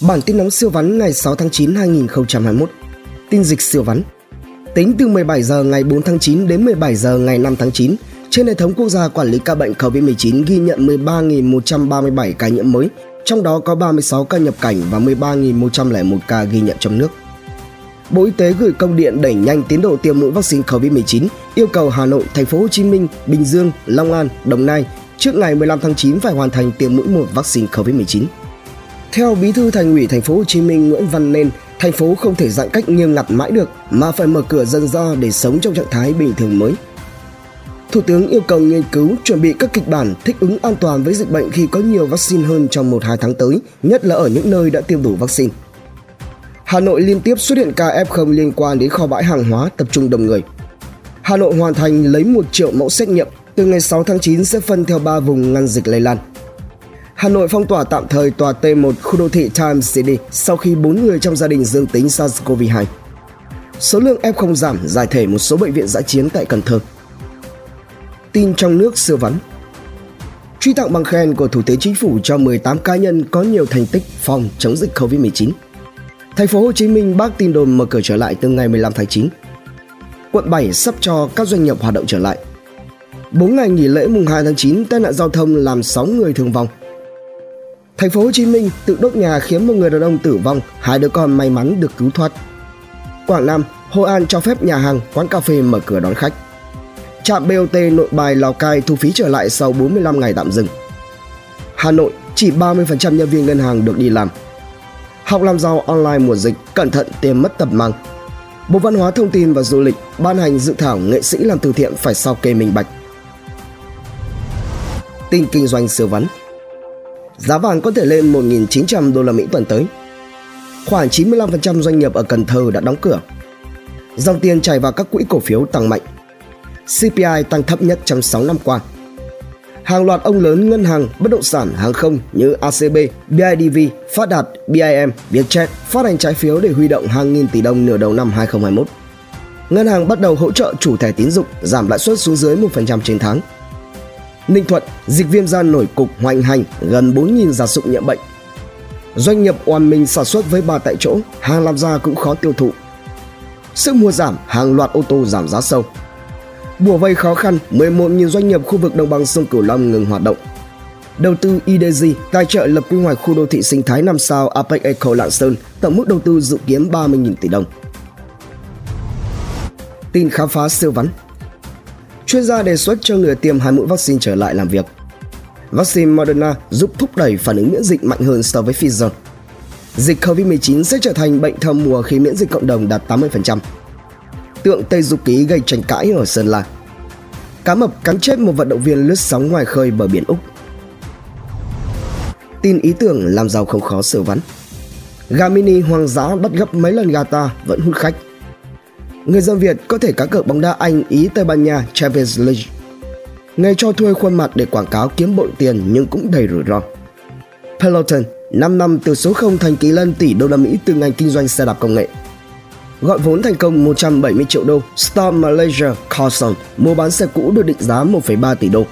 Bản tin nóng siêu vắn ngày 6 tháng 9 2021. Tin dịch siêu vắn. Tính từ 17 giờ ngày 4 tháng 9 đến 17 giờ ngày 5 tháng 9, trên hệ thống quốc gia quản lý ca bệnh COVID-19 ghi nhận 13.137 ca nhiễm mới, trong đó có 36 ca nhập cảnh và 13.101 ca ghi nhận trong nước. Bộ Y tế gửi công điện đẩy nhanh tiến độ tiêm mũi vaccine COVID-19, yêu cầu Hà Nội, Thành phố Hồ Chí Minh, Bình Dương, Long An, Đồng Nai trước ngày 15 tháng 9 phải hoàn thành tiêm mũi một vaccine COVID-19. Theo Bí thư Thành ủy Thành phố Hồ Chí Minh Nguyễn Văn Nên, thành phố không thể giãn cách nghiêm ngặt mãi được mà phải mở cửa dần ra để sống trong trạng thái bình thường mới. Thủ tướng yêu cầu nghiên cứu chuẩn bị các kịch bản thích ứng an toàn với dịch bệnh khi có nhiều vaccine hơn trong 1-2 tháng tới, nhất là ở những nơi đã tiêm đủ vaccine. Hà Nội liên tiếp xuất hiện ca F0 liên quan đến kho bãi hàng hóa tập trung đông người. Hà Nội hoàn thành lấy 1 triệu mẫu xét nghiệm, từ ngày 6 tháng 9 sẽ phân theo 3 vùng ngăn dịch lây lan. Hà Nội phong tỏa tạm thời tòa T1 khu đô thị Times City sau khi 4 người trong gia đình dương tính SARS-CoV-2. Số lượng F0 giảm giải thể một số bệnh viện giã chiến tại Cần Thơ. Tin trong nước siêu vắn Truy tặng bằng khen của Thủ tướng Chính phủ cho 18 cá nhân có nhiều thành tích phòng chống dịch COVID-19. Thành phố Hồ Chí Minh bác tin đồn mở cửa trở lại từ ngày 15 tháng 9. Quận 7 sắp cho các doanh nghiệp hoạt động trở lại. 4 ngày nghỉ lễ mùng 2 tháng 9, tai nạn giao thông làm 6 người thương vong. Thành phố Hồ Chí Minh tự đốt nhà khiến một người đàn ông tử vong, hai đứa con may mắn được cứu thoát. Quảng Nam, Hội An cho phép nhà hàng, quán cà phê mở cửa đón khách. Trạm BOT Nội Bài Lào Cai thu phí trở lại sau 45 ngày tạm dừng. Hà Nội, chỉ 30% nhân viên ngân hàng được đi làm. Học làm giàu online mùa dịch, cẩn thận tiêm mất tập mang. Bộ Văn hóa Thông tin và Du lịch ban hành dự thảo nghệ sĩ làm từ thiện phải sao kê minh bạch. Tin kinh doanh siêu vắn giá vàng có thể lên 1.900 đô la Mỹ tuần tới. Khoảng 95% doanh nghiệp ở Cần Thơ đã đóng cửa. Dòng tiền chảy vào các quỹ cổ phiếu tăng mạnh. CPI tăng thấp nhất trong 6 năm qua. Hàng loạt ông lớn ngân hàng, bất động sản, hàng không như ACB, BIDV, Phát Đạt, BIM, Vietjet phát hành trái phiếu để huy động hàng nghìn tỷ đồng nửa đầu năm 2021. Ngân hàng bắt đầu hỗ trợ chủ thẻ tín dụng giảm lãi suất xuống dưới 1% trên tháng Ninh Thuận, dịch viêm da nổi cục hoành hành gần 4.000 gia súc nhiễm bệnh. Doanh nghiệp oàn mình sản xuất với ba tại chỗ, hàng làm ra cũng khó tiêu thụ. Sức mua giảm, hàng loạt ô tô giảm giá sâu. Bùa vây khó khăn, 11.000 doanh nghiệp khu vực đồng bằng sông Cửu Long ngừng hoạt động. Đầu tư IDG tài trợ lập quy hoạch khu đô thị sinh thái 5 sao Apex Eco Lạng Sơn, tổng mức đầu tư dự kiến 30.000 tỷ đồng. Tin khám phá siêu vắn chuyên gia đề xuất cho người tiêm hai mũi vaccine trở lại làm việc. Vaccine Moderna giúp thúc đẩy phản ứng miễn dịch mạnh hơn so với Pfizer. Dịch COVID-19 sẽ trở thành bệnh thâm mùa khi miễn dịch cộng đồng đạt 80%. Tượng Tây Du Ký gây tranh cãi ở Sơn La. Cá mập cắn chết một vận động viên lướt sóng ngoài khơi bờ biển Úc. Tin ý tưởng làm giàu không khó sửa vắn. Gà mini hoang dã bắt gấp mấy lần gà ta, vẫn hút khách người dân Việt có thể cá cược bóng đá Anh, Ý, Tây Ban Nha Champions League. Nghề cho thuê khuôn mặt để quảng cáo kiếm bội tiền nhưng cũng đầy rủi ro. Peloton 5 năm từ số 0 thành kỳ lân tỷ đô la Mỹ từ ngành kinh doanh xe đạp công nghệ. Gọi vốn thành công 170 triệu đô, Storm Malaysia Carson mua bán xe cũ được định giá 1,3 tỷ đô.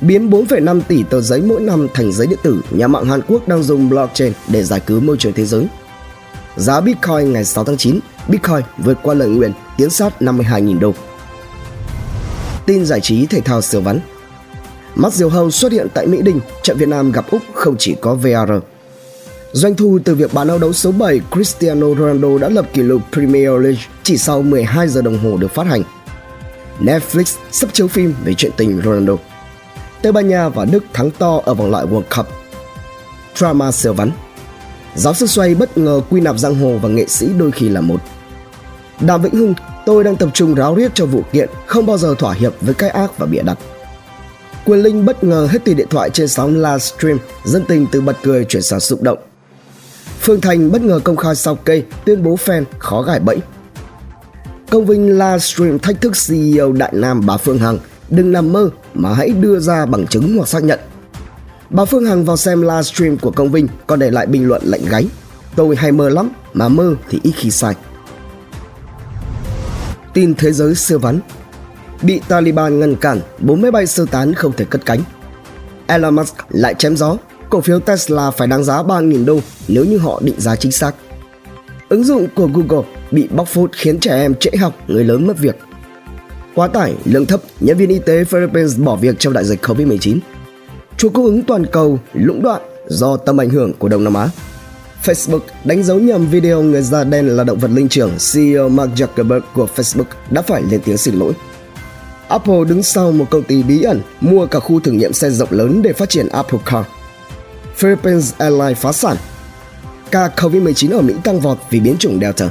Biến 4,5 tỷ tờ giấy mỗi năm thành giấy điện tử, nhà mạng Hàn Quốc đang dùng blockchain để giải cứu môi trường thế giới. Giá Bitcoin ngày 6 tháng 9 Bitcoin vượt qua lời nguyện tiến sát 52.000 đô. Tin giải trí thể thao siêu vắn Mắt diều hâu xuất hiện tại Mỹ Đình, trận Việt Nam gặp Úc không chỉ có VR. Doanh thu từ việc bán áo đấu số 7 Cristiano Ronaldo đã lập kỷ lục Premier League chỉ sau 12 giờ đồng hồ được phát hành. Netflix sắp chiếu phim về chuyện tình Ronaldo. Tây Ban Nha và Đức thắng to ở vòng loại World Cup. Drama siêu vắn Giáo sư Xoay bất ngờ quy nạp giang hồ và nghệ sĩ đôi khi là một. Đàm Vĩnh Hưng, tôi đang tập trung ráo riết cho vụ kiện, không bao giờ thỏa hiệp với cái ác và bịa đặt. Quyền Linh bất ngờ hết tiền điện thoại trên sóng livestream, dân tình từ bật cười chuyển sang xúc động. Phương Thành bất ngờ công khai sau cây, tuyên bố fan khó gài bẫy. Công Vinh livestream thách thức CEO Đại Nam bà Phương Hằng, đừng nằm mơ mà hãy đưa ra bằng chứng hoặc xác nhận Bà Phương Hằng vào xem livestream của Công Vinh còn để lại bình luận lạnh gáy. Tôi hay mơ lắm, mà mơ thì ít khi sai. Tin thế giới siêu vắn Bị Taliban ngăn cản, bốn máy bay sơ tán không thể cất cánh. Elon Musk lại chém gió, cổ phiếu Tesla phải đáng giá 3.000 đô nếu như họ định giá chính xác. Ứng dụng của Google bị bóc phốt khiến trẻ em trễ học, người lớn mất việc. Quá tải, lương thấp, nhân viên y tế Philippines bỏ việc trong đại dịch Covid-19. Chuỗi cung ứng toàn cầu, lũng đoạn do tầm ảnh hưởng của Đông Nam Á. Facebook đánh dấu nhầm video người da đen là động vật linh trưởng CEO Mark Zuckerberg của Facebook đã phải lên tiếng xin lỗi. Apple đứng sau một công ty bí ẩn, mua cả khu thử nghiệm xe rộng lớn để phát triển Apple Car. Philippines Airlines phá sản. Ca COVID-19 ở Mỹ tăng vọt vì biến chủng Delta.